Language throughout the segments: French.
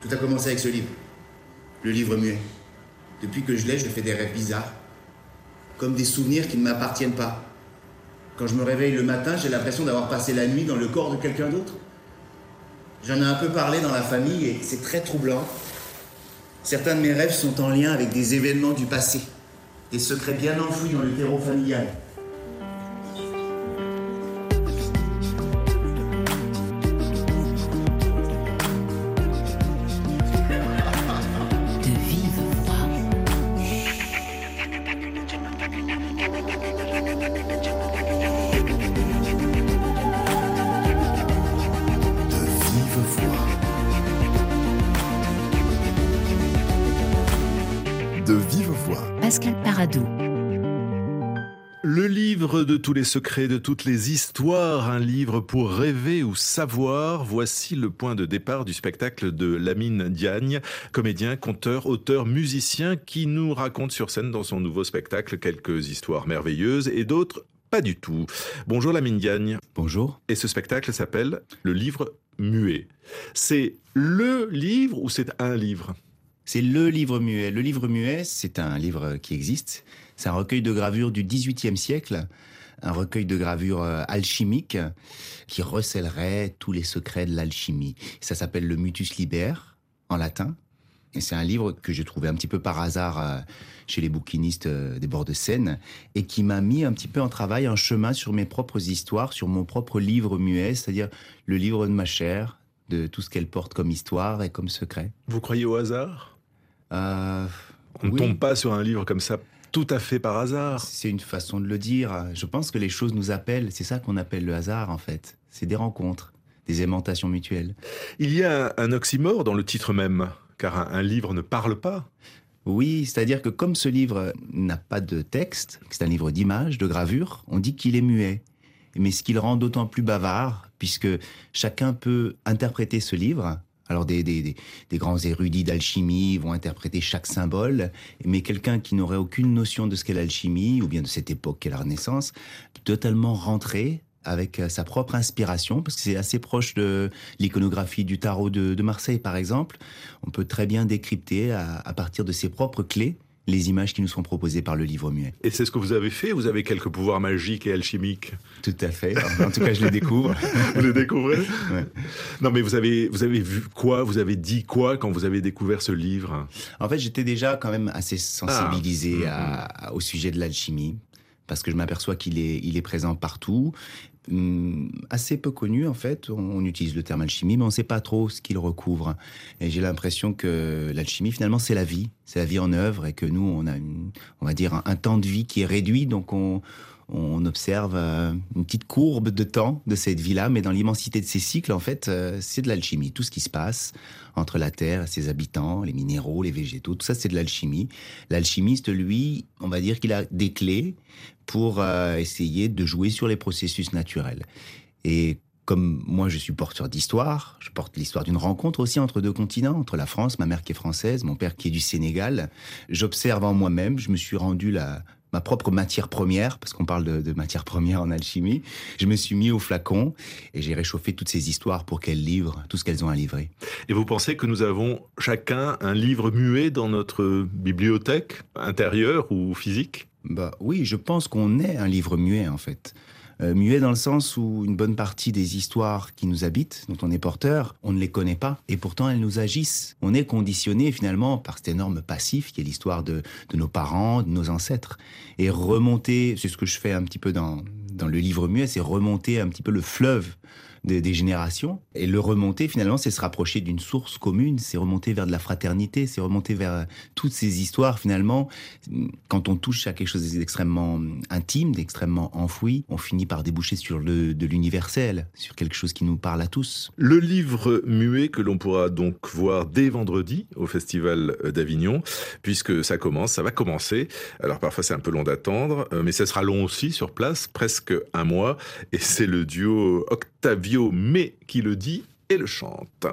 Tout a commencé avec ce livre. Le livre muet. Depuis que je l'ai, je fais des rêves bizarres. Comme des souvenirs qui ne m'appartiennent pas. Quand je me réveille le matin, j'ai l'impression d'avoir passé la nuit dans le corps de quelqu'un d'autre. J'en ai un peu parlé dans la famille et c'est très troublant. Certains de mes rêves sont en lien avec des événements du passé, des secrets bien enfouis dans le terreau familial. Les secrets, de toutes les histoires, un livre pour rêver ou savoir, voici le point de départ du spectacle de Lamine Diagne, comédien, conteur, auteur, musicien, qui nous raconte sur scène dans son nouveau spectacle quelques histoires merveilleuses et d'autres pas du tout. Bonjour Lamine Diagne. Bonjour. Et ce spectacle s'appelle Le livre muet. C'est le livre ou c'est un livre? C'est le livre muet. Le livre muet, c'est un livre qui existe. C'est un recueil de gravures du XVIIIe siècle, un recueil de gravures euh, alchimiques qui recèlerait tous les secrets de l'alchimie. Ça s'appelle le Mutus Liber en latin. Et c'est un livre que j'ai trouvé un petit peu par hasard euh, chez les bouquinistes euh, des bords de Seine et qui m'a mis un petit peu en travail, en chemin sur mes propres histoires, sur mon propre livre muet, c'est-à-dire le livre de ma chair, de tout ce qu'elle porte comme histoire et comme secret. Vous croyez au hasard? Euh, On ne oui. tombe pas sur un livre comme ça tout à fait par hasard. C'est une façon de le dire. Je pense que les choses nous appellent. C'est ça qu'on appelle le hasard, en fait. C'est des rencontres, des aimantations mutuelles. Il y a un oxymore dans le titre même, car un, un livre ne parle pas. Oui, c'est-à-dire que comme ce livre n'a pas de texte, c'est un livre d'images, de gravures, on dit qu'il est muet. Mais ce qui le rend d'autant plus bavard, puisque chacun peut interpréter ce livre. Alors des, des, des, grands érudits d'alchimie vont interpréter chaque symbole, mais quelqu'un qui n'aurait aucune notion de ce qu'est l'alchimie, ou bien de cette époque qu'est la Renaissance, totalement rentrer avec euh, sa propre inspiration, parce que c'est assez proche de l'iconographie du tarot de, de Marseille, par exemple. On peut très bien décrypter à partir de ses propres clés les images qui nous sont proposées par le livre muet. Et c'est ce que vous avez fait Vous avez quelques pouvoirs magiques et alchimiques Tout à fait. En tout cas, je les découvre. Vous les découvrez Ouais. Non, mais vous avez, vous avez vu quoi Vous avez dit quoi quand vous avez découvert ce livre? En fait, j'étais déjà quand même assez sensibilisé Ah. à- à- au sujet de l'alchimie, parce que je m'aperçois qu'il est, il est présent partout. Hum, assez peu connu en fait, on, on utilise le terme alchimie, mais on ne sait pas trop ce qu'il recouvre. Et j'ai l'impression que l'alchimie finalement c'est la vie, c'est la vie en œuvre, et que nous on a, une- on va dire un, un temps de vie qui est réduit, donc on, on observe euh, une petite courbe de temps de cette vie-là, mais dans l'immensité de ces cycles, en fait, euh, c'est de l'alchimie. Tout ce qui se passe entre la Terre et ses habitants, les minéraux, les végétaux, tout ça, c'est de l'alchimie. L'alchimiste, lui, on va dire qu'il a des clés pour euh, essayer de jouer sur les processus naturels. Et comme moi, je suis porteur d'histoire, je porte l'histoire d'une rencontre aussi entre deux continents, entre la France, ma mère qui est française, mon père qui est du Sénégal. J'observe en moi-même, je me suis rendu la, ma propre matière première, parce qu'on parle de, de matière première en alchimie. Je me suis mis au flacon et j'ai réchauffé toutes ces histoires pour qu'elles livrent tout ce qu'elles ont à livrer. Et vous pensez que nous avons chacun un livre muet dans notre bibliothèque intérieure ou physique? Bah oui, je pense qu'on est un livre muet en fait. Euh, muet dans le sens où une bonne partie des histoires qui nous habitent, dont on est porteur, on ne les connaît pas et pourtant elles nous agissent. On est conditionné finalement par cet énorme passif qui est l'histoire de, de nos parents, de nos ancêtres. Et remonter, c'est ce que je fais un petit peu dans, dans le livre muet, c'est remonter un petit peu le fleuve des, générations. Et le remonter, finalement, c'est se rapprocher d'une source commune, c'est remonter vers de la fraternité, c'est remonter vers euh, toutes ces histoires, finalement. Quand on touche à quelque chose d'extrêmement intime, d'extrêmement enfoui, on finit par déboucher sur le, de l'universel, sur quelque chose qui nous parle à tous. Le livre muet que l'on pourra donc voir dès vendredi au Festival d'Avignon, puisque ça commence, ça va commencer. Alors parfois c'est un peu long d'attendre, euh, mais ça sera long aussi sur place, presque un mois. Et c'est le duo May qui le dit et le chante.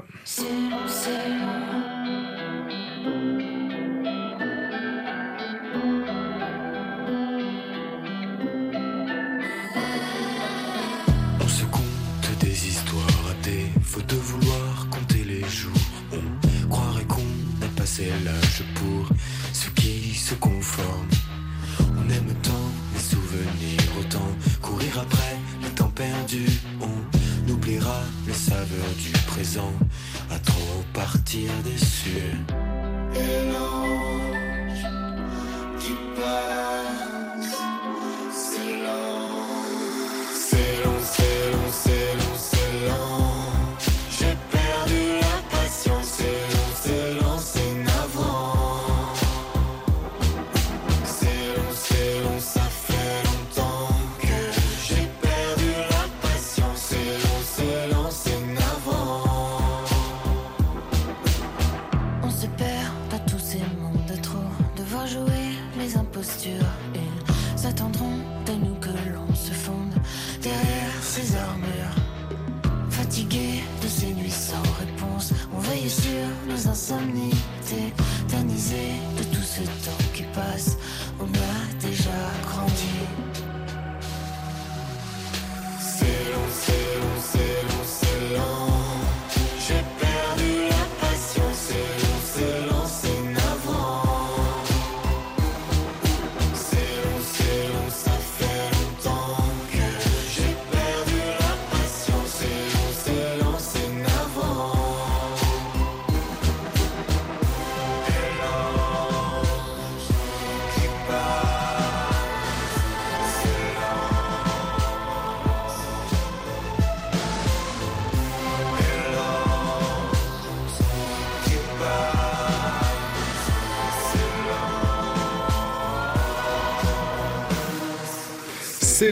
Présent à trop partir déçu. Et l'ange qui passe,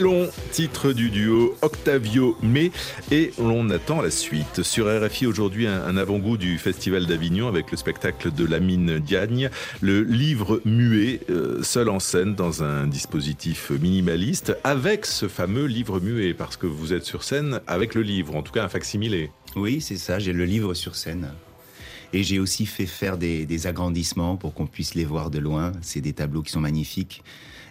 C'est long, titre du duo Octavio May, et l'on attend la suite. Sur RFI aujourd'hui, un, avant-goût du Festival d'Avignon avec le spectacle de Lamine Diagne, le livre muet, euh, seul en scène dans un dispositif minimaliste, avec ce fameux livre muet, parce que vous êtes sur scène avec le livre, en tout cas un facsimilé. Oui, c'est ça, j'ai le livre sur scène. Et j'ai aussi fait faire des agrandissements pour qu'on puisse les voir de loin. C'est des tableaux qui sont magnifiques.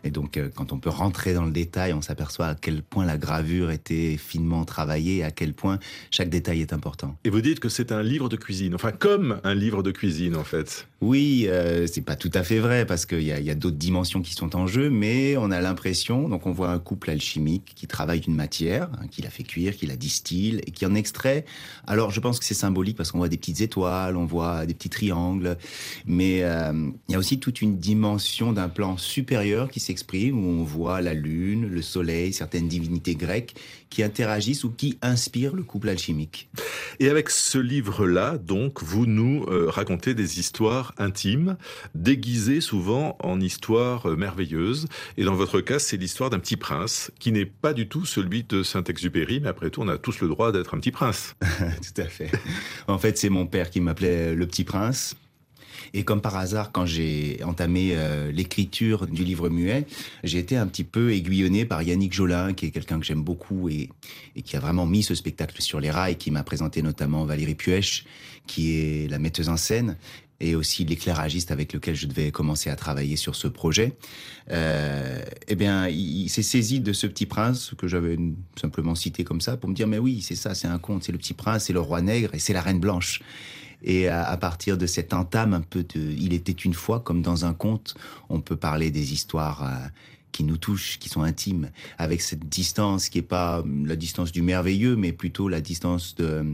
Et donc, euh, quand on peut rentrer dans le détail, on s'aperçoit à quel point la gravure était finement travaillée, à quel point chaque détail est important. Et vous dites que c'est un livre de cuisine, enfin comme un livre de cuisine en fait. Oui, euh, c'est pas tout à fait vrai parce qu'il y a, y a d'autres dimensions qui sont en jeu, mais on a l'impression, donc on voit un couple alchimique qui travaille une matière, hein, qui la fait cuire, qui la distille et qui en extrait. Alors je pense que c'est symbolique parce qu'on voit des petites étoiles, on voit des petits triangles, mais euh, il y a aussi toute une dimension d'un plan supérieur qui s'exprime où on voit la lune, le soleil, certaines divinités grecques qui interagissent ou qui inspirent le couple alchimique. Et avec ce livre-là, donc, vous nous euh, racontez des histoires intimes, déguisées souvent en histoires euh, merveilleuses. Et dans votre cas, c'est l'histoire d'un petit prince, qui n'est pas du tout celui de Saint-Exupéry, mais après tout, on a tous le droit d'être un petit prince. Tout à fait. En fait, c'est mon père qui m'appelait le petit prince. Et comme par hasard, quand j'ai entamé euh, l'écriture du livre muet, j'ai été un petit peu aiguillonné par Yannick Jolin, qui est quelqu'un que j'aime beaucoup et, qui a vraiment mis ce spectacle sur les rails, qui m'a présenté notamment Valérie Puech, qui est la metteuse en scène et aussi l'éclairagiste avec lequel je devais commencer à travailler sur ce projet. Euh, eh bien, il s'est saisi de ce petit prince que j'avais simplement cité comme ça pour me dire mais oui, c'est ça, c'est un conte, c'est le petit prince, c'est le roi nègre et c'est la reine blanche. Et à, à, partir de cette entame un peu de Il était une fois, comme dans un conte, on peut parler des histoires euh, qui nous touchent, qui sont intimes, avec cette distance qui est pas la distance du merveilleux, mais plutôt la distance de,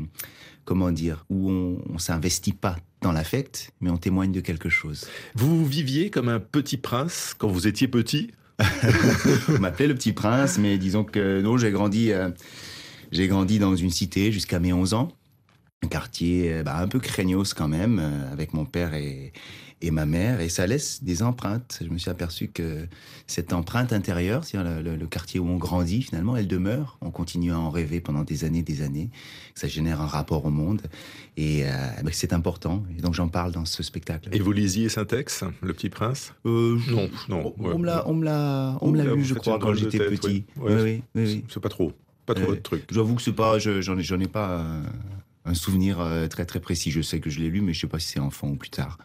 comment dire, où on, on s'investit pas dans l'affect, mais on témoigne de quelque chose. Vous viviez comme un petit prince quand vous étiez petit? On m'appelait le petit prince, mais disons que non, j'ai grandi, euh, j'ai grandi dans une cité jusqu'à mes 11 ans un quartier bah, un peu craignos quand même, euh, avec mon père et, et ma mère, et ça laisse des empreintes. Je me suis aperçu que cette empreinte intérieure, c'est-à-dire le, le, le, quartier où on grandit, finalement, elle demeure. On continue à en rêver pendant des années, des années. Ça génère un rapport au monde, et euh, bah, c'est important. Et donc j'en parle dans ce spectacle. Et vous lisiez Saint-Ex, Le Petit Prince? Euh, Non, non. On, ouais. me l'a, on me l'a, on me l'a lu, je crois, quand j'étais petit. Oui, oui, oui, oui, C'est pas trop, pas trop de trucs. J'avoue que c'est pas, j'en ai, j'en ai pas. Un souvenir euh, très très précis. Je sais que je l'ai lu, mais je sais pas si c'est enfant ou plus tard.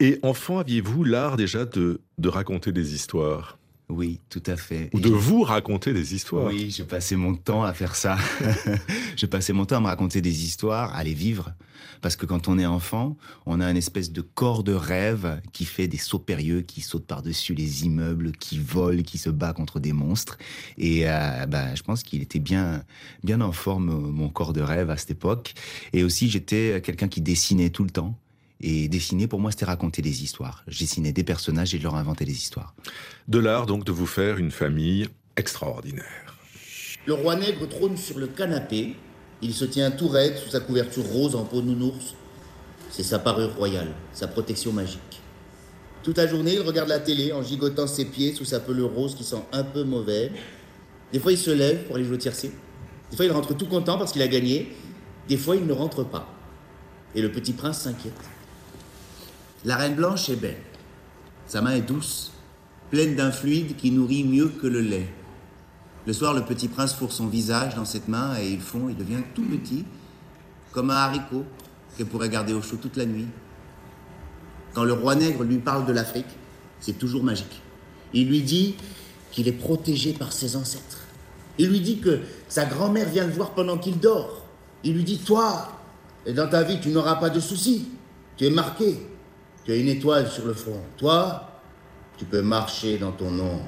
Et enfant, aviez-vous l'art déjà de, de raconter des histoires? Oui, tout à fait. Ou de vous raconter des histoires. Oui, j'ai passé mon temps à faire ça. j'ai passé mon temps à me raconter des histoires, à les vivre. Parce que quand on est enfant, on a une espèce de corps de rêve qui fait des sauts périlleux, qui saute par-dessus les immeubles, qui vole, qui se bat contre des monstres. Et euh, bah, je pense qu'il était bien, bien en forme, mon corps de rêve à cette époque. Et aussi, j'étais quelqu'un qui dessinait tout le temps. Et dessiner, pour moi, c'était raconter des histoires. Je dessinais des personnages et de leur inventer des histoires. De l'art, donc, de vous faire une famille extraordinaire. Le roi nègre trône sur le canapé. Il se tient tout raide sous sa couverture rose en peau de nounours. C'est sa parure royale, sa protection magique. Toute la journée, il regarde la télé en gigotant ses pieds sous sa pelure rose qui sent un peu mauvais. Des fois, il se lève pour aller jouer au tiercé. Des fois, il rentre tout content parce qu'il a gagné. Des fois, il ne rentre pas. Et le petit prince s'inquiète. La reine blanche est belle. Sa main est douce, pleine d'un fluide qui nourrit mieux que le lait. Le soir, le petit prince fourre son visage dans cette main et il fond, il devient tout petit, comme un haricot qu'elle pourrait garder au chaud toute la nuit. Quand le roi nègre lui parle de l'Afrique, c'est toujours magique. Il lui dit qu'il est protégé par ses ancêtres. Il lui dit que sa grand-mère vient le voir pendant qu'il dort. Il lui dit, toi, dans ta vie, tu n'auras pas de soucis. Tu es marqué. Tu as une étoile sur le front. Toi, tu peux marcher dans ton ombre.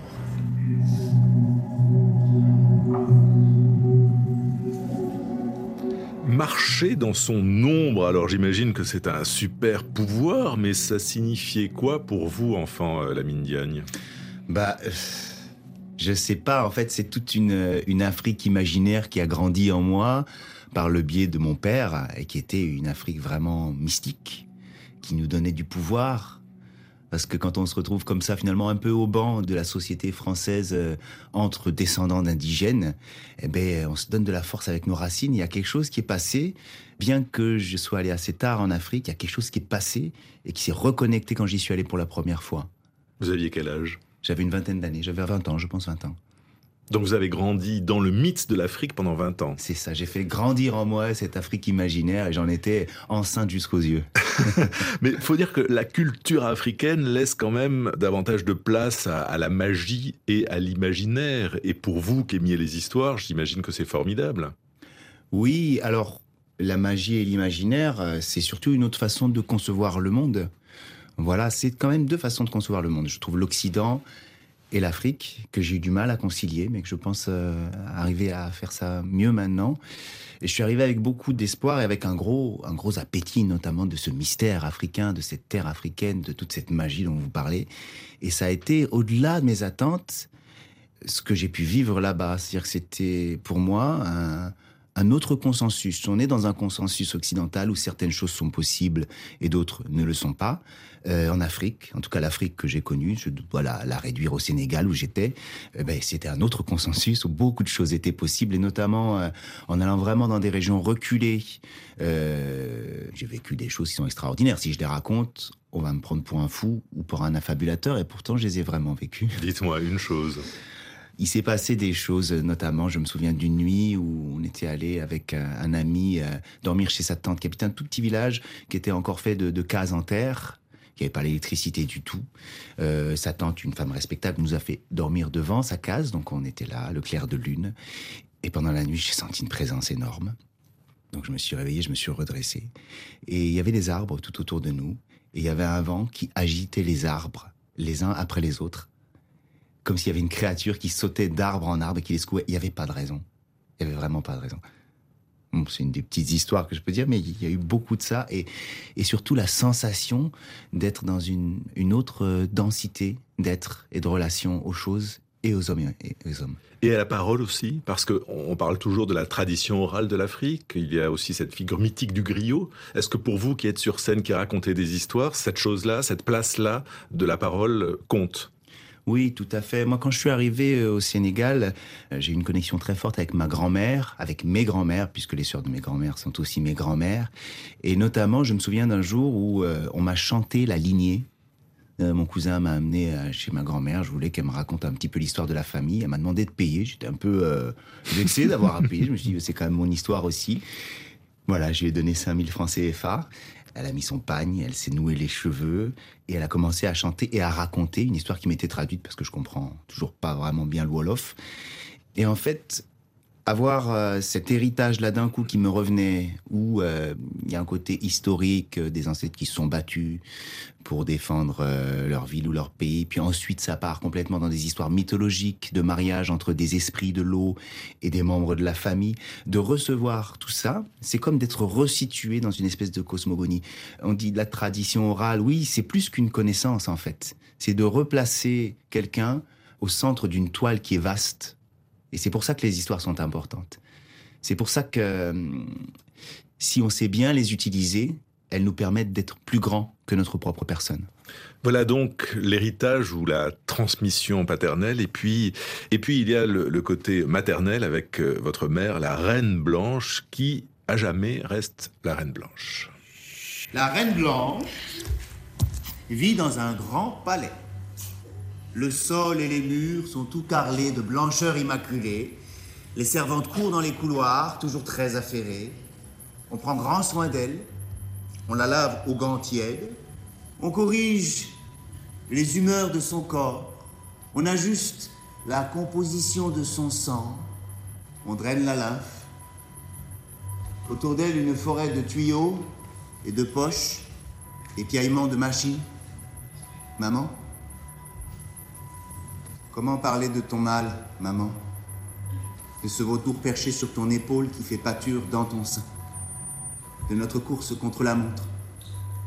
Marcher dans son ombre, alors j'imagine que c'est un super pouvoir, mais ça signifiait quoi pour vous, enfant, euh, la mine Diagne? Bah, euh, je sais pas. En fait, c'est toute une, une Afrique imaginaire qui a grandi en moi par le biais de mon père et qui était une Afrique vraiment mystique, qui nous donnait du pouvoir. Parce que quand on se retrouve comme ça, finalement, un peu au banc de la société française euh, entre descendants d'indigènes, eh ben, on se donne de la force avec nos racines. Il y a quelque chose qui est passé, bien que je sois allé assez tard en Afrique, il y a quelque chose qui est passé et qui s'est reconnecté quand j'y suis allé pour la première fois. Vous aviez quel âge? J'avais une vingtaine d'années, j'avais 20 ans, je pense 20 ans. Donc vous avez grandi dans le mythe de l'Afrique pendant 20 ans. C'est ça, j'ai fait grandir en moi cette Afrique imaginaire et j'en étais enceinte jusqu'aux yeux. Mais il faut dire que la culture africaine laisse quand même davantage de place à, à la magie et à l'imaginaire. Et pour vous qui aimiez les histoires, j'imagine que c'est formidable. Oui, alors la magie et l'imaginaire, euh, c'est surtout une autre façon de concevoir le monde. Voilà, c'est quand même deux façons de concevoir le monde. Je trouve l'Occident et l'Afrique, que j'ai eu du mal à concilier, mais que je pense euh, arriver à faire ça mieux maintenant. Et je suis arrivé avec beaucoup d'espoir et avec un gros, un gros appétit, notamment de ce mystère africain, de cette terre africaine, de toute cette magie dont vous parlez. Et ça a été au-delà de mes attentes, ce que j'ai pu vivre là-bas. C'est-à-dire que c'était pour moi un, un autre consensus. On est dans un consensus occidental où certaines choses sont possibles et d'autres ne le sont pas. Euh, en Afrique, en tout cas l'Afrique que j'ai connue, je dois la, réduire au Sénégal où j'étais, eh ben, c'était un autre consensus où beaucoup de choses étaient possibles et notamment euh, en allant vraiment dans des régions reculées. Euh, j'ai vécu des choses qui sont extraordinaires. Si je les raconte, on va me prendre pour un fou ou pour un affabulateur et pourtant je les ai vraiment vécues. Dites-moi une chose. Il s'est passé des choses, notamment, je me souviens d'une nuit où on était allé avec un, un ami euh, dormir chez sa tante, qui habitait tout petit village qui était encore fait de, cases en terre. Il n'y avait pas l'électricité du tout. Euh, sa tante, une femme respectable, nous a fait dormir devant sa case, donc on était là, le clair de lune. Et pendant la nuit, j'ai senti une présence énorme. Donc je me suis réveillé, je me suis redressé. Et il y avait des arbres tout autour de nous. Et il y avait un vent qui agitait les arbres, les uns après les autres, comme s'il y avait une créature qui sautait d'arbre en arbre et qui les secouait. Il n'y avait pas de raison. Il n'y avait vraiment pas de raison. C'est une des petites histoires que je peux dire, mais il y a eu beaucoup de ça. Et, et surtout la sensation d'être dans une, une autre densité d'être et de relation aux choses et aux hommes et aux hommes. Et à la parole aussi, parce qu'on parle toujours de la tradition orale de l'Afrique, il y a aussi cette figure mythique du griot. Est-ce que pour vous qui êtes sur scène, qui racontez des histoires, cette chose-là, cette place-là de la parole compte? Oui, tout à fait. Moi, quand je suis arrivé au Sénégal, j'ai eu une connexion très forte avec ma grand-mère, avec mes grand-mères, puisque les sœurs de mes grand-mères sont aussi mes grand-mères. Et notamment, je me souviens d'un jour où euh, on m'a chanté la lignée. Euh, mon cousin m'a amené euh, chez ma grand-mère. Je voulais qu'elle me raconte un petit peu l'histoire de la famille. Elle m'a demandé de payer. J'étais un peu euh, vexé d'avoir à payer. Je me suis dit, c'est quand même mon histoire aussi. Voilà, je lui ai donné 5000 francs CFA. Elle a mis son pagne, elle s'est noué les cheveux et elle a commencé à chanter et à raconter une histoire qui m'était traduite parce que je comprends toujours pas vraiment bien le Wolof. Et en fait, avoir euh, cet héritage-là d'un coup qui me revenait, où euh, il y a un côté historique euh, des ancêtres qui se sont battus pour défendre leur ville ou leur pays, puis ensuite ça part complètement dans des histoires mythologiques de mariage entre des esprits de l'eau et des membres de la famille, de recevoir tout ça, c'est comme d'être resitué dans une espèce de cosmogonie. On dit la tradition orale, oui, c'est plus qu'une connaissance en fait, c'est de replacer quelqu'un au centre d'une toile qui est vaste et c'est pour ça que les histoires sont importantes. C'est pour ça que hum, si on sait bien les utiliser, elles nous permettent d'être plus grands que notre propre personne. Voilà donc l'héritage ou la transmission paternelle. Et puis, et puis il y a le, le côté maternel avec euh, votre mère, la reine blanche, qui à jamais reste la reine blanche. La reine blanche vit dans un grand palais. Le sol et les murs sont tout carrelés de blancheur immaculée. Les servantes courent dans les couloirs, toujours très affairées. On prend grand soin d'elle. On la lave au gants tièdes. On corrige les humeurs de son corps. On ajuste la composition de son sang. On draine la lymphe. Autour d'elle, une forêt de tuyaux et de poches, épiaillements de machines. Maman? Comment parler de ton mal, maman De ce vautour perché sur ton épaule qui fait pâture dans ton sein. De notre course contre la montre.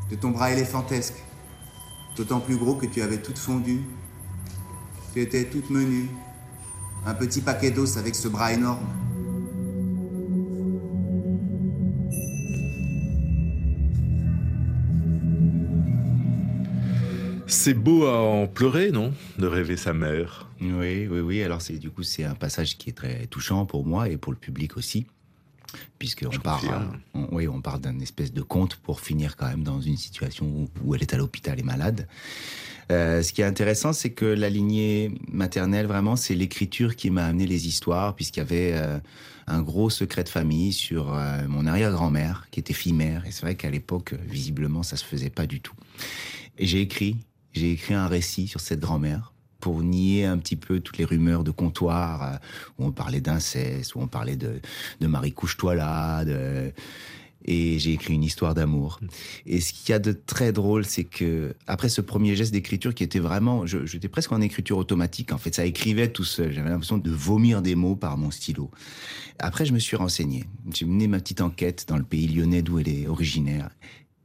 De ton bras éléphantesque. D'autant plus gros que tu avais toute fondue Tu étais toute menue. Un petit paquet d'os avec ce bras énorme C'est beau à en pleurer, non? De rêver sa mère. Oui, oui, oui. Alors c'est du coup c'est un passage qui est très touchant pour moi et pour le public aussi, puisque on part, on, oui, on part d'un espèce de conte pour finir quand même dans une situation où, où elle est à l'hôpital et malade. Euh, ce qui est intéressant, c'est que la lignée maternelle, vraiment, c'est l'écriture qui m'a amené les histoires, puisqu'il y avait euh, un gros secret de famille sur euh, mon arrière-grand-mère, qui était fille-mère. Et c'est vrai qu'à l'époque, visiblement, ça se faisait pas du tout. Et j'ai écrit j'ai écrit un récit sur cette grand-mère pour nier un petit peu toutes les rumeurs de comptoir euh, où on parlait d'inceste, où on parlait de, Marie couche-toi là, de... et j'ai écrit une histoire d'amour. Et ce qu'il y a de très drôle, c'est que après ce premier geste d'écriture qui était vraiment, j'étais presque en écriture automatique. En fait, ça écrivait tout seul. J'avais l'impression de vomir des mots par mon stylo. Après, je me suis renseigné. J'ai mené ma petite enquête dans le pays lyonnais d'où elle est originaire.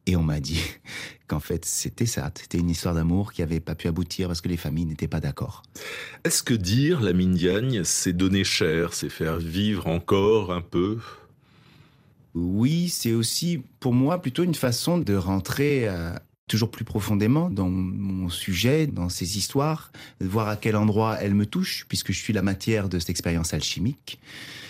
Et on m'a dit qu'en fait, c'était ça. C'était une histoire d'amour qui avait pas pu aboutir parce que les familles n'étaient pas d'accord. Est-ce que dire la mine Diagne, c'est donner cher, c'est faire vivre encore un peu? Oui, c'est aussi pour moi plutôt une façon de rentrer euh, toujours plus profondément dans mon sujet, dans ces histoires, de voir à quel endroit elles me touchent, puisque je suis la matière de cette expérience alchimique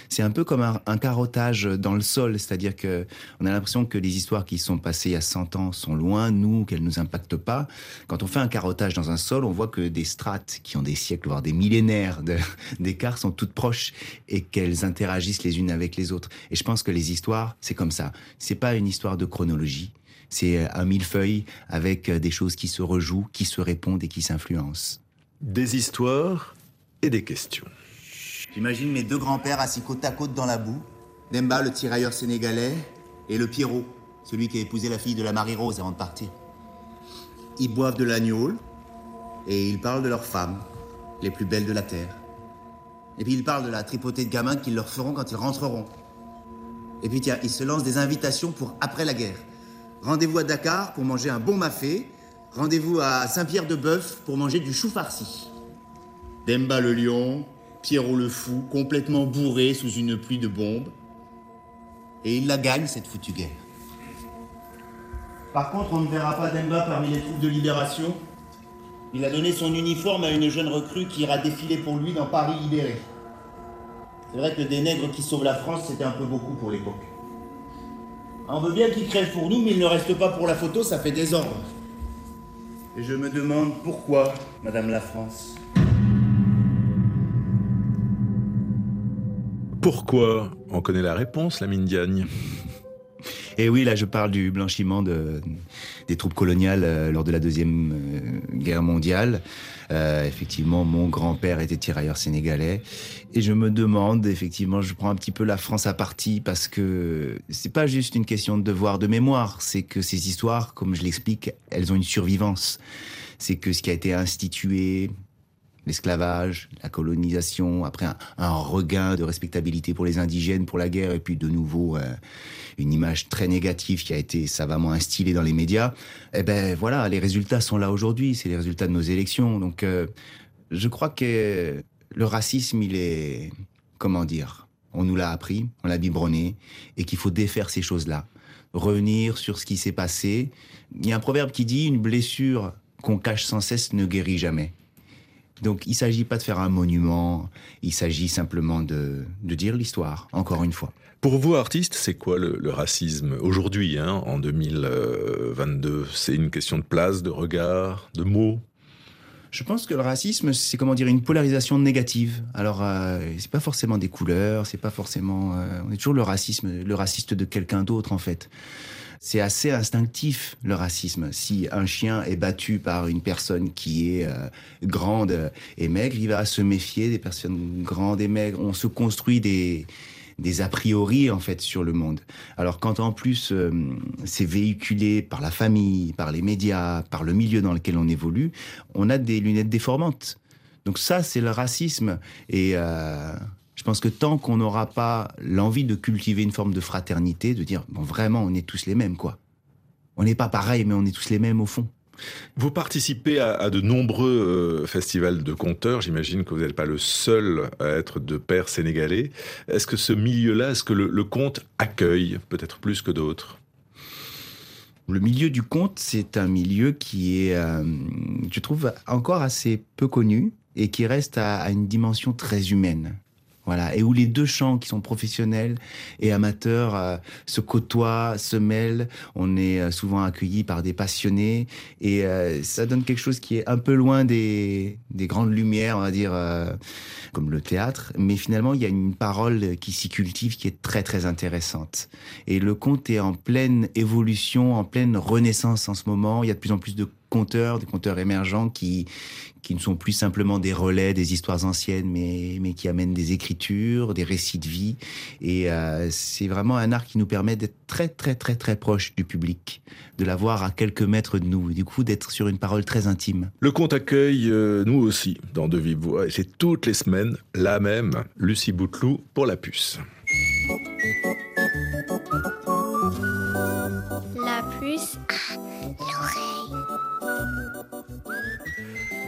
c'est un peu comme un, carottage dans le sol, c'est-à-dire que on a l'impression que les histoires qui sont passées il y a 100 ans sont loin, nous, qu'elles nous impactent pas. Quand on fait un carottage dans un sol, on voit que des strates qui ont des siècles, voire des millénaires d'écart sont toutes proches et qu'elles interagissent les unes avec les autres. Et je pense que les histoires, c'est comme ça. C'est pas une histoire de chronologie. C'est un millefeuille avec des choses qui se rejouent, qui se répondent et qui s'influencent. Des histoires et des questions. J'imagine mes deux grands-pères assis côte à côte dans la boue? Demba, le tirailleur sénégalais, et le Pierrot, celui qui a épousé la fille de la Marie-Rose avant de partir. Ils boivent de l'agneau et ils parlent de leurs femmes, les plus belles de la terre. Et puis ils parlent de la tripotée de gamins qu'ils leur feront quand ils rentreront. Et puis tiens, ils se lancent des invitations pour après la guerre. Rendez-vous à Dakar pour manger un bon mafé. Rendez-vous à Saint-Pierre-de-Bœuf pour manger du chou farci. Demba le lion, Pierrot le fou, complètement bourré sous une pluie de bombes. Et il la gagne, cette foutue guerre. Par contre, on ne verra pas Demba parmi les troupes de libération. Il a donné son uniforme à une jeune recrue qui ira défiler pour lui dans Paris libéré. C'est vrai que des nègres qui sauvent la France, c'était un peu beaucoup pour l'époque. On veut bien qu'il crève pour nous, mais il ne reste pas pour la photo, ça fait désordre. Et je me demande pourquoi, Madame la France. Pourquoi On connaît la réponse, la mine Diagne? Et oui, là, je parle du blanchiment de, des troupes coloniales euh, lors de la Deuxième euh, Guerre mondiale. Euh, effectivement, mon grand-père était tirailleur sénégalais. Et je me demande, effectivement, je prends un petit peu la France à partie parce que c'est pas juste une question de devoir de mémoire, c'est que ces histoires, comme je l'explique, elles ont une survivance. C'est que ce qui a été institué, l'esclavage, la colonisation, après un, regain de respectabilité pour les indigènes, pour la guerre, et puis de nouveau euh, une image très négative qui a été savamment instillée dans les médias. Eh ben voilà, les résultats sont là aujourd'hui, c'est les résultats de nos élections. Donc euh, je crois que le racisme, il est, comment dire, on nous l'a appris, on l'a biberonné, et qu'il faut défaire ces choses-là, revenir sur ce qui s'est passé. Il y a un proverbe qui dit une blessure qu'on cache sans cesse ne guérit jamais. Donc il ne s'agit pas de faire un monument, il s'agit simplement de, de dire l'histoire, encore une fois. Pour vous, artistes, c'est quoi le, le racisme aujourd'hui, hein, en 2022 C'est une question de place, de regard, de mots? Je pense que le racisme, c'est comment dire une polarisation négative. Alors, euh, c'est pas forcément des couleurs, c'est pas forcément. Euh, on est toujours le racisme, le raciste de quelqu'un d'autre en fait. C'est assez instinctif le racisme. Si un chien est battu par une personne qui est euh, grande et maigre, il va se méfier des personnes grandes et maigres. On se construit des des a priori en fait sur le monde. Alors quand en plus euh, c'est véhiculé par la famille, par les médias, par le milieu dans lequel on évolue, on a des lunettes déformantes. Donc ça c'est le racisme et euh, je pense que tant qu'on n'aura pas l'envie de cultiver une forme de fraternité, de dire bon vraiment on est tous les mêmes quoi. On n'est pas pareil mais on est tous les mêmes au fond. Vous participez à, de nombreux euh, festivals de conteurs. J'imagine que vous n'êtes pas le seul à être de père sénégalais. Est-ce que ce milieu-là, est-ce que le, conte accueille peut-être plus que d'autres? Le milieu du conte, c'est un milieu qui est, euh, je trouve, encore assez peu connu et qui reste à une dimension très humaine. Voilà, et où les deux champs qui sont professionnels et amateurs euh, se côtoient, se mêlent. On est euh, souvent accueillis par des passionnés et euh, ça donne quelque chose qui est un peu loin des, des grandes lumières, on va dire, comme le théâtre. Mais finalement, il y a une parole qui s'y cultive qui est très très intéressante. Et le conte est en pleine évolution, en pleine renaissance en ce moment. Il y a de plus en plus de conteurs, des conteurs émergents qui qui ne sont plus simplement des relais des histoires anciennes, mais mais qui amènent des écritures, des récits de vie. Et euh, c'est vraiment un art qui nous permet d'être très très très très proche du public, de l'avoir à quelques mètres de nous, et du coup d'être sur une parole très intime. Le conte accueille euh, nous aussi dans De Vive Voix, et c'est toutes les semaines la même, Lucie Bouteloup pour la puce.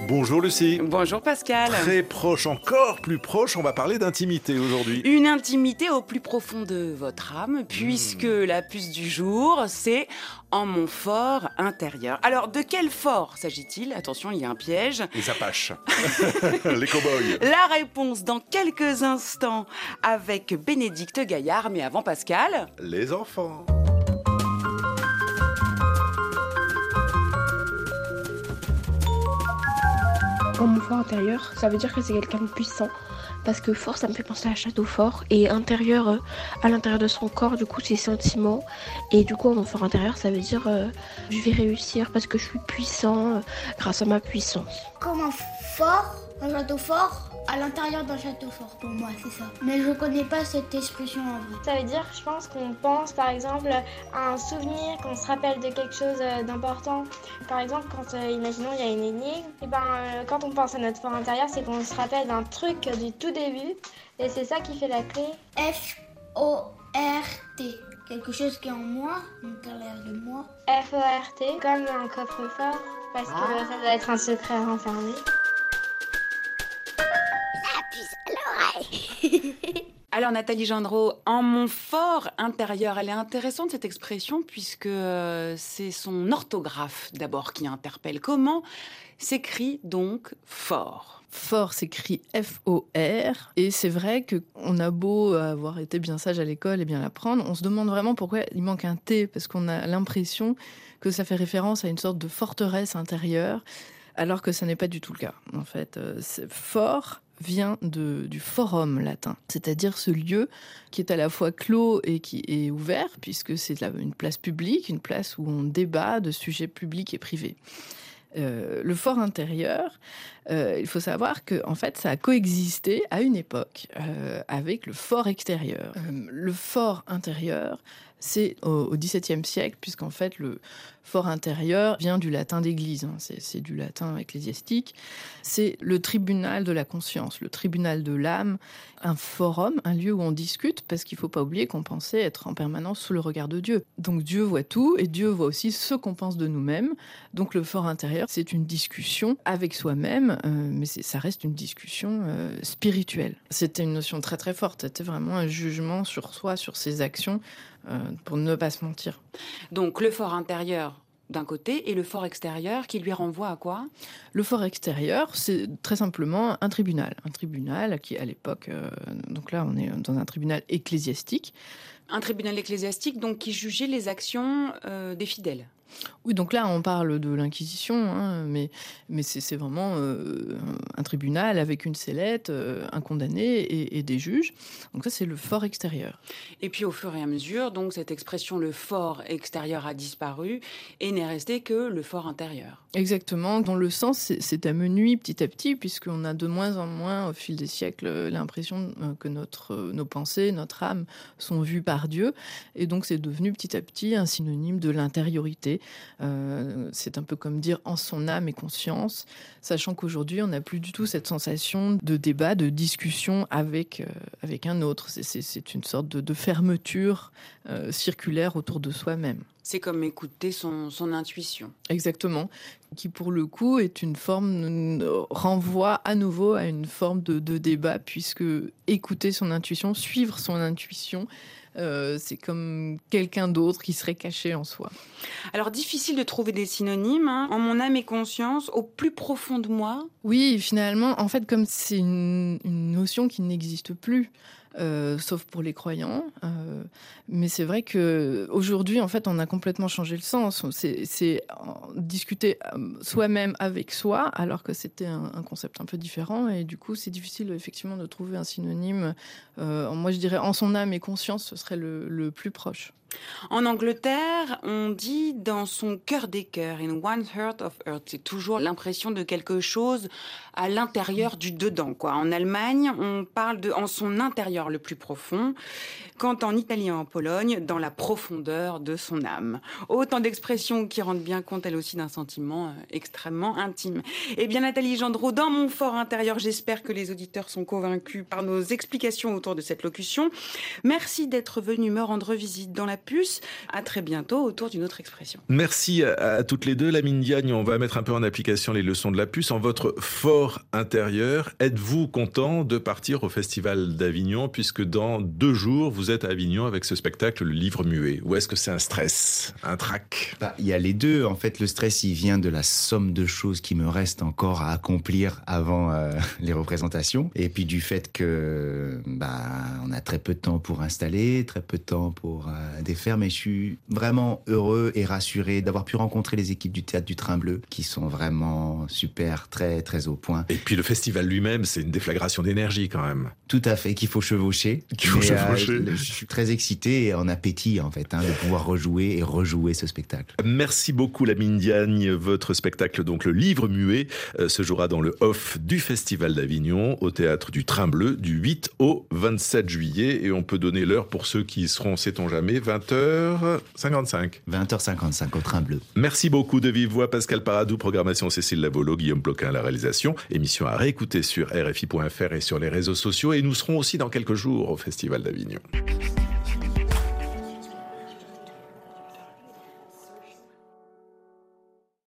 Bonjour Lucie. Bonjour Pascal. Très proche, encore plus proche, on va parler d'intimité aujourd'hui. Une intimité au plus profond de votre âme, puisque mmh. la puce du jour, c'est en mon fort intérieur. Alors, de quel fort s'agit-il? Attention, il y a un piège. Les Apaches. Les cow-boys. La réponse dans quelques instants avec Bénédicte Gaillard, mais avant Pascal. Les enfants. En mon fort intérieur, ça veut dire que c'est quelqu'un de puissant. Parce que fort, ça me fait penser à château fort. Et intérieur, euh, à l'intérieur de son corps, du coup, c'est sentiments. Et du coup, en mon fort intérieur, ça veut dire euh, je vais réussir parce que je suis puissant euh, grâce à ma puissance. Comme un fort, un château fort à l'intérieur d'un château fort pour moi, c'est ça. Mais je connais pas cette expression en vrai. Ça veut dire, je pense qu'on pense par exemple à un souvenir, qu'on se rappelle de quelque chose d'important. Par exemple, quand euh, imaginons il y a une énigme, et ben euh, quand on pense à notre fort intérieur, c'est qu'on se rappelle d'un truc du tout début, et c'est ça qui fait la clé. F O R T. Quelque chose qui est en moi, donc à l'air de moi. F O R T, comme un coffre-fort, parce que ah. ça doit être un secret renfermé. Alors Nathalie Gendreau, en mon fort intérieur, elle est intéressante cette expression puisque euh, c'est son orthographe d'abord qui interpelle. Comment s'écrit donc fort? Fort s'écrit F-O-R et c'est vrai que on a beau avoir été bien sage à l'école et bien l'apprendre, on se demande vraiment pourquoi il manque un T parce qu'on a l'impression que ça fait référence à une sorte de forteresse intérieure alors que ça n'est pas du tout le cas. En fait, c'est fort vient de, du forum latin, c'est-à-dire ce lieu qui est à la fois clos et qui est ouvert, puisque c'est une place publique, une place où on débat de sujets publics et privés. Euh, le fort intérieur, il faut savoir que en fait, ça a coexisté à une époque euh, avec le fort extérieur. le fort intérieur, c'est au XVIIe siècle, puisqu'en fait, le fort intérieur vient du latin d'église, hein. c'est du latin ecclésiastique. C'est le tribunal de la conscience, le tribunal de l'âme, un forum, un lieu où on discute, parce qu'il ne faut pas oublier qu'on pensait être en permanence sous le regard de Dieu. Donc Dieu voit tout, et Dieu voit aussi ce qu'on pense de nous-mêmes. Donc le fort intérieur, c'est une discussion avec soi-même, euh, mais ça reste une discussion euh, spirituelle. C'était une notion très très forte, c'était vraiment un jugement sur soi, sur ses actions, euh, pour ne pas se mentir. Donc le fort intérieur d'un côté et le fort extérieur qui lui renvoie à quoi? Le fort extérieur, c'est très simplement un tribunal. Un tribunal qui, à l'époque, euh, donc là on est dans un tribunal ecclésiastique. Un tribunal ecclésiastique donc qui jugeait les actions euh, des fidèles oui, donc là, on parle de l'Inquisition, hein, mais, mais c'est vraiment euh, un tribunal avec une sellette, euh, un condamné et, des juges. Donc ça, c'est le fort extérieur. Et puis, au fur et à mesure, donc cette expression le fort extérieur a disparu et n'est resté que le fort intérieur. Exactement. Dans le sens, c'est amenuis petit à petit, puisqu'on a de moins en moins, au fil des siècles, l'impression euh, que notre, nos pensées, notre âme sont vues par Dieu. Et donc, c'est devenu petit à petit un synonyme de l'intériorité euh, c'est un peu comme dire en son âme et conscience, sachant qu'aujourd'hui, on n'a plus du tout cette sensation de débat, de discussion avec, euh, avec un autre. C'est une sorte de, fermeture euh, circulaire autour de soi-même. C'est comme écouter son, son, intuition. Exactement. Qui, pour le coup, est une forme, renvoie à nouveau à une forme de, de débat, puisque écouter son intuition, suivre son intuition, euh, c'est comme quelqu'un d'autre qui serait caché en soi. Alors difficile de trouver des synonymes. Hein. En mon âme et conscience, au plus profond de moi. Oui, finalement, en fait, comme c'est une notion qui n'existe plus. Euh, sauf pour les croyants. Euh, mais c'est vrai que aujourd'hui, en fait, on a complètement changé le sens. C'est discuter euh, soi-même avec soi, alors que c'était un, concept un peu différent. Et du coup, c'est difficile effectivement de trouver un synonyme. moi, je dirais en son âme et conscience, ce serait le plus proche. En Angleterre, on dit dans son cœur des cœurs, in one heart of earth. C'est toujours l'impression de quelque chose à l'intérieur du dedans, quoi. En Allemagne, on parle de en son intérieur le plus profond, quand en Italie et en Pologne, dans la profondeur de son âme. Autant d'expressions qui rendent bien compte, elles aussi, d'un sentiment euh, extrêmement intime. Eh bien, Nathalie Gendreau, dans mon fort intérieur, j'espère que les auditeurs sont convaincus par nos explications autour de cette locution. Merci d'être venu me rendre visite dans la puce. À très bientôt autour d'une autre expression. Merci à, toutes les deux. La Diagne, on va mettre un peu en application les leçons de la puce. En votre fort intérieur, êtes-vous content de partir au Festival d'Avignon puisque dans deux jours, vous êtes à Avignon avec ce spectacle, le livre muet Ou est-ce que c'est un stress, un trac? Bah, Il y a les deux. En fait, le stress, il vient de la somme de choses qui me restent encore à accomplir avant euh, les représentations. Et puis du fait que bah, on a très peu de temps pour installer, très peu de temps pour euh, faire, mais je suis vraiment heureux et rassuré d'avoir pu rencontrer les équipes du théâtre du Train Bleu qui sont vraiment super, très, très au point. Et puis le festival lui-même, c'est une déflagration d'énergie quand même. Tout à fait, qu'il faut chevaucher. Qu'il faut chevaucher. Euh, je suis très excité et en appétit en fait hein, de pouvoir rejouer et rejouer ce spectacle. Merci beaucoup la Diagne. Votre spectacle, donc le livre muet, euh, se jouera dans le off du Festival d'Avignon au théâtre du Train Bleu du 8 au 27 juillet. Et on peut donner l'heure pour ceux qui seront, sait-on jamais, 20h55. 20h55 au train bleu. Merci beaucoup de vive voix Pascal Paradou, programmation Cécile Lavolo, Guillaume Ploquin la réalisation. Émission à réécouter sur RFI.fr et sur les réseaux sociaux. Et nous serons aussi dans quelques jours au Festival d'Avignon.